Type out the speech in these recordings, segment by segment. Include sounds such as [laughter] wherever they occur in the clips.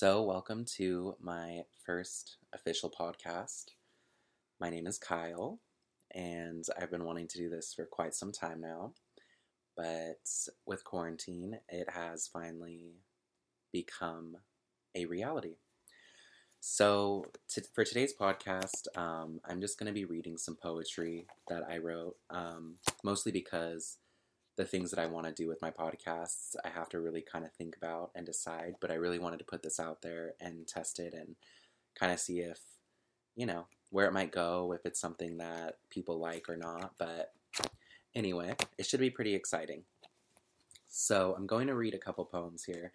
So, welcome to my first official podcast. My name is Kyle, and I've been wanting to do this for quite some time now. But with quarantine, it has finally become a reality. So, to, for today's podcast, um, I'm just going to be reading some poetry that I wrote, um, mostly because the things that I want to do with my podcasts, I have to really kind of think about and decide. But I really wanted to put this out there and test it and kind of see if, you know, where it might go, if it's something that people like or not. But anyway, it should be pretty exciting. So I'm going to read a couple poems here,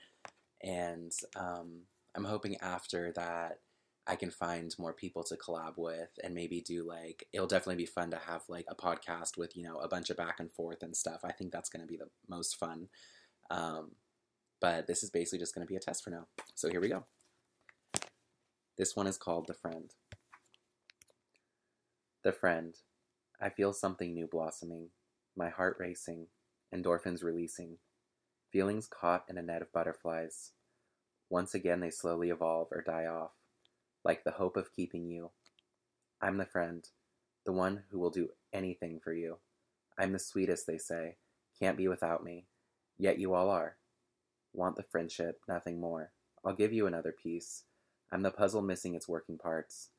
and um, I'm hoping after that I can find more people to collab with and maybe do like it'll definitely be fun to have like a podcast with you know a bunch of back and forth and stuff. I think that's going to be the most fun. Um, but this is basically just going to be a test for now. So here we go. This one is called The Friend. The Friend. I feel something new blossoming, my heart racing, endorphins releasing, feelings caught in a net of butterflies. Once again, they slowly evolve or die off like the hope of keeping you. I'm the friend, the one who will do anything for you. I'm the sweetest, they say, can't be without me, yet you all are. Want the friendship, nothing more. I'll give you another piece. I'm the puzzle missing its working parts.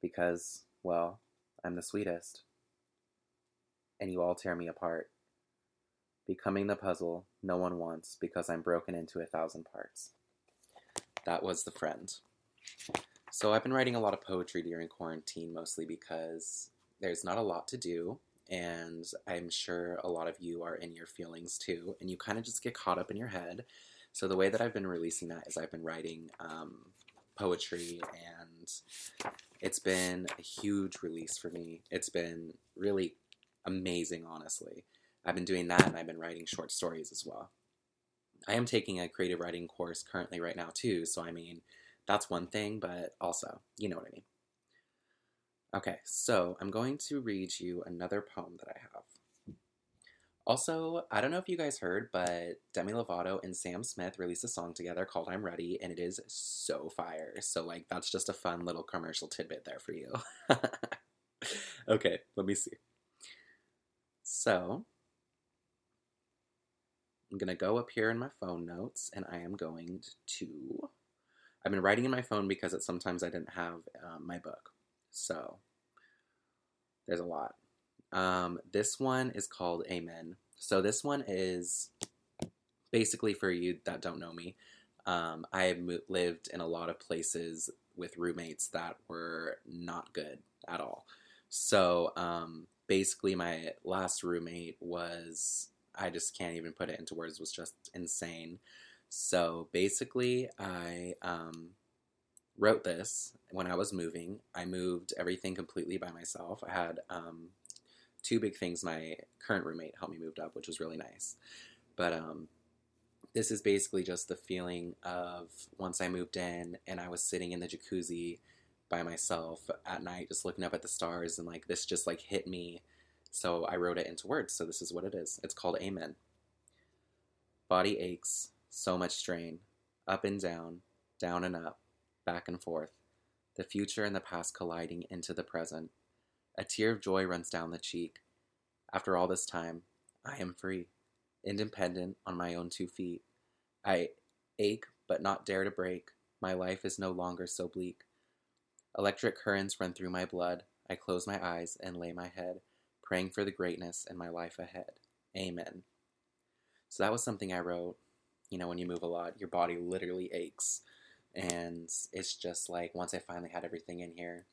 Because, well, I'm the sweetest. And you all tear me apart. Becoming the puzzle no one wants because I'm broken into a thousand parts. That was the friend. So I've been writing a lot of poetry during quarantine, mostly because there's not a lot to do, and I'm sure a lot of you are in your feelings too, and you kind of just get caught up in your head. So the way that I've been releasing that is I've been writing um, poetry, and it's been a huge release for me. It's been really amazing, honestly. I've been doing that, and I've been writing short stories as well. I am taking a creative writing course currently right now too, so I mean that's one thing, but also, you know what I mean. Okay, so I'm going to read you another poem that I have. Also, I don't know if you guys heard, but Demi Lovato and Sam Smith released a song together called I'm Ready, and it is so fire. So, like, that's just a fun little commercial tidbit there for you. [laughs] okay, let me see. So, I'm going to go up here in my phone notes, and I am going to I've been writing in my phone because it, sometimes I didn't have um, my book. So there's a lot. Um, this one is called Amen. So this one is basically for you that don't know me. Um, I mo- lived in a lot of places with roommates that were not good at all. So um, basically, my last roommate was I just can't even put it into words. Was just insane. So basically, I um, wrote this when I was moving. I moved everything completely by myself. I had um, two big things my current roommate helped me move up, which was really nice. But um, this is basically just the feeling of once I moved in and I was sitting in the jacuzzi by myself at night, just looking up at the stars, and like this just like hit me. So I wrote it into words. So this is what it is. It's called Amen. Body aches, so much strain. Up and down, down and up, back and forth. The future and the past colliding into the present. A tear of joy runs down the cheek. After all this time, I am free, independent on my own two feet. I ache but not dare to break. My life is no longer so bleak. Electric currents run through my blood. I close my eyes and lay my head, praying for the greatness in my life ahead. Amen. So that was something I wrote you know, when you move a lot, your body literally aches. And it's just like once I finally had everything in here,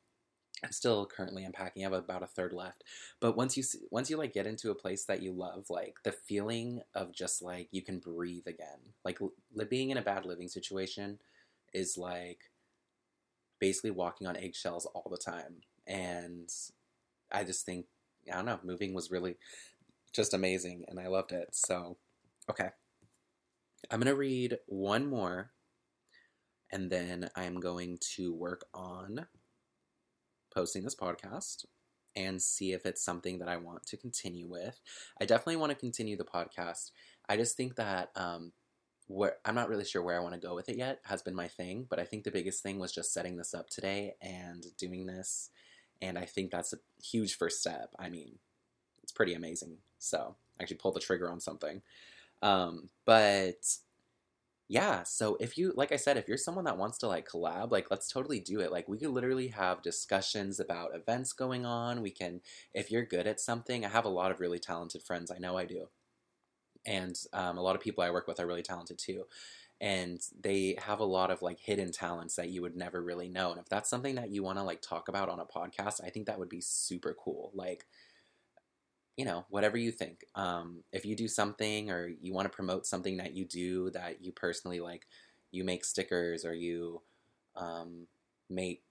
I'm still currently unpacking. I have about a third left. But once you see, once you like get into a place that you love, like the feeling of just like you can breathe again. Like li- being in a bad living situation is like basically walking on eggshells all the time. And I just think I don't know, moving was really just amazing and I loved it. So, okay. I'm going to read one more and then I'm going to work on posting this podcast and see if it's something that I want to continue with. I definitely want to continue the podcast. I just think that um, where I'm not really sure where I want to go with it yet. Has been my thing, but I think the biggest thing was just setting this up today and doing this, and I think that's a huge first step. I mean, it's pretty amazing. So actually pull the trigger on something. Um, but yeah, so if you, like I said, if you're someone that wants to like collab, like let's totally do it. Like we could literally have discussions about events going on. We can, if you're good at something, I have a lot of really talented friends. I know I do. And um, a lot of people I work with are really talented too. And they have a lot of like hidden talents that you would never really know. And if that's something that you want to like talk about on a podcast, I think that would be super cool. Like, you know, whatever you think. Um, if you do something or you want to promote something that you do that you personally like, you make stickers or you um, make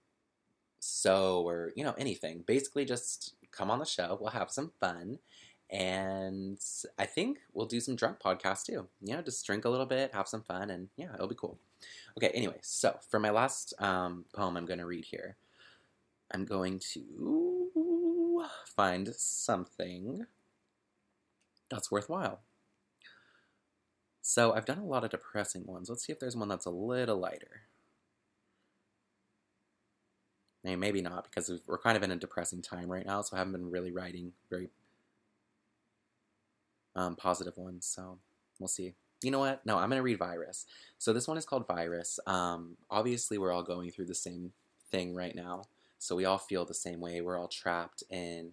sew or, you know, anything. Basically, just come on the show. We'll have some fun. And I think we'll do some drunk podcasts too. You know, just drink a little bit, have some fun, and yeah, it'll be cool. Okay, anyway, so for my last um, poem I'm going to read here, I'm going to find something that's worthwhile. So I've done a lot of depressing ones. Let's see if there's one that's a little lighter. Maybe, not, because we're kind of in a depressing time right now, so I haven't been really writing very um, positive ones, so we'll see. You know what? No, I'm to read Virus. So this one is called Virus. Um, obviously, we're all going through the same thing right now. So we all feel the same way. We're all trapped in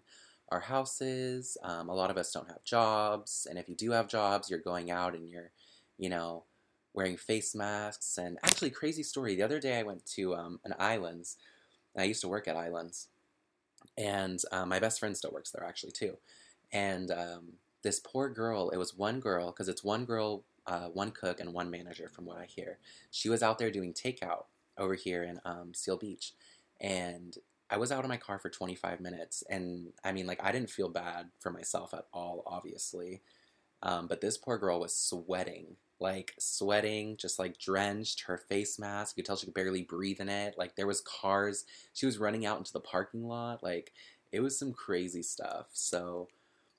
our houses. Um, a lot of us don't have jobs. And if you do have jobs, you're going out and you're, you know, wearing face masks. And actually, crazy story. The other day I went to um, an Islands. I used to work at Islands. And um, my best friend still works there, actually, too. And um, this poor girl, it was one girl, because it's one girl, uh, one cook, and one manager, from what I hear. She was out there doing takeout over here in um, Seal Beach and I was out of my car for 25 minutes, and I mean, like, I didn't feel bad for myself at all, obviously. Um, but this poor girl was sweating, like sweating, just like drenched. Her face mask, you could tell she could barely breathe in it. Like there was cars. She was running out into the parking lot. Like it was some crazy stuff. So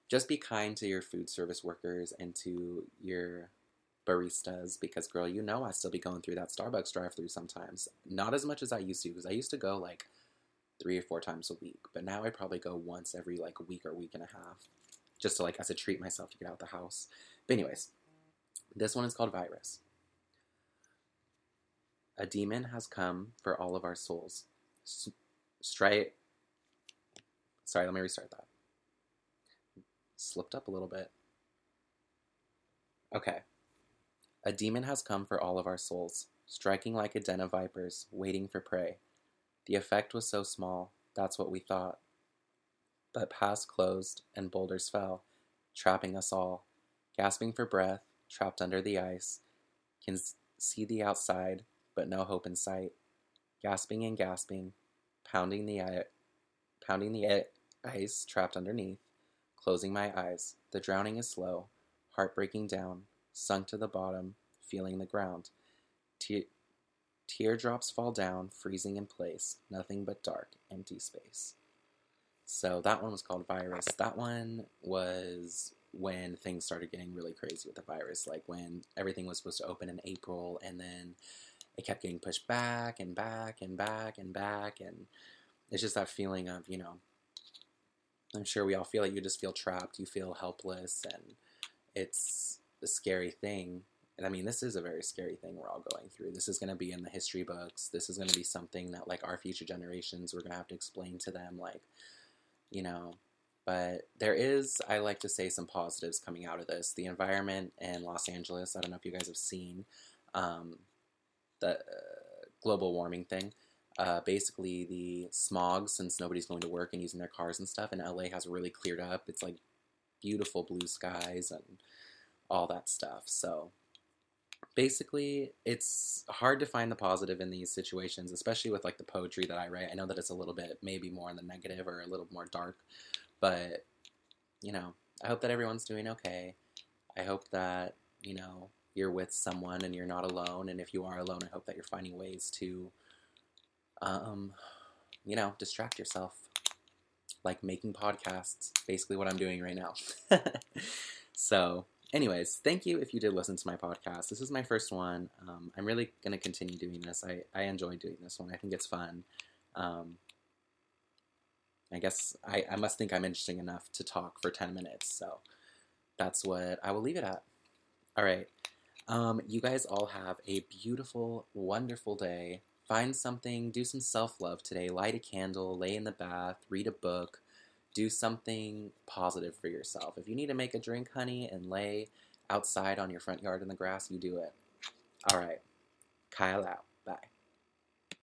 just be kind to your food service workers and to your baristas because girl you know i still be going through that starbucks drive through sometimes. Not as much as i used to because i used to go like three or four times a week but now i probably go once every like week or week and a half just to like as a treat myself to get out of the house. But anyways this one is called virus. A demon has come for all of our souls. S- sorry let me restart that. Slipped up a little bit. Okay a demon has come for all of our souls, striking like a den of vipers, waiting for prey. The effect was so small, that's what we thought. But paths closed and boulders fell, trapping us all. Gasping for breath, trapped under the ice, can see the outside, but no hope in sight. Gasping and gasping, pounding the pounding the ice, trapped underneath. Closing my eyes, the drowning is slow, heart breaking down, sunk to the bottom, feeling the ground. Te- teardrops fall down, freezing in place, nothing but dark, empty space. So that one was called Virus. That one was when things started getting really crazy with the virus, like when everything was supposed to open in April and then it kept getting pushed back and back and back and back. And it's just that feeling of, you know, I'm sure we all feel like you just feel trapped, you feel helpless, and it's a scary thing. And I mean, this is a very scary thing we're all going through. This is going to be in the history books. This is going to be something that, like, our future generations, we're going to have to explain to them, like, you know. But there is, I like to say, some positives coming out of this. The environment in Los Angeles, I don't know if you guys have seen um, the uh, global warming thing. Uh, basically, the smog, since nobody's going to work and using their cars and stuff, and LA has really cleared up. It's like beautiful blue skies and all that stuff. So basically, it's hard to find the positive in these situations, especially with like the poetry that I write. I know that it's a little bit maybe more in the negative or a little more dark, but you know, I hope that everyone's doing okay. I hope that, you know, you're with someone and you're not alone. And if you are alone, I hope that you're finding ways to, um, you know, distract yourself. Like making podcasts, basically what I'm doing right now. [laughs] so, anyways, thank you if you did listen to my podcast. This is my first one. Um, I'm really going to continue doing this. I, I enjoy doing this one. I think it's fun. Um, I guess I, I must think I'm interesting enough to talk for 10 minutes. So that's what I will leave it at. All right. Um, you guys all have a beautiful, wonderful day. Find something, do some self love today. Light a candle, lay in the bath, read a book, do something positive for yourself. If you need to make a drink, honey, and lay outside on your front yard in the grass, you do it. All right. Kyle out. Bye.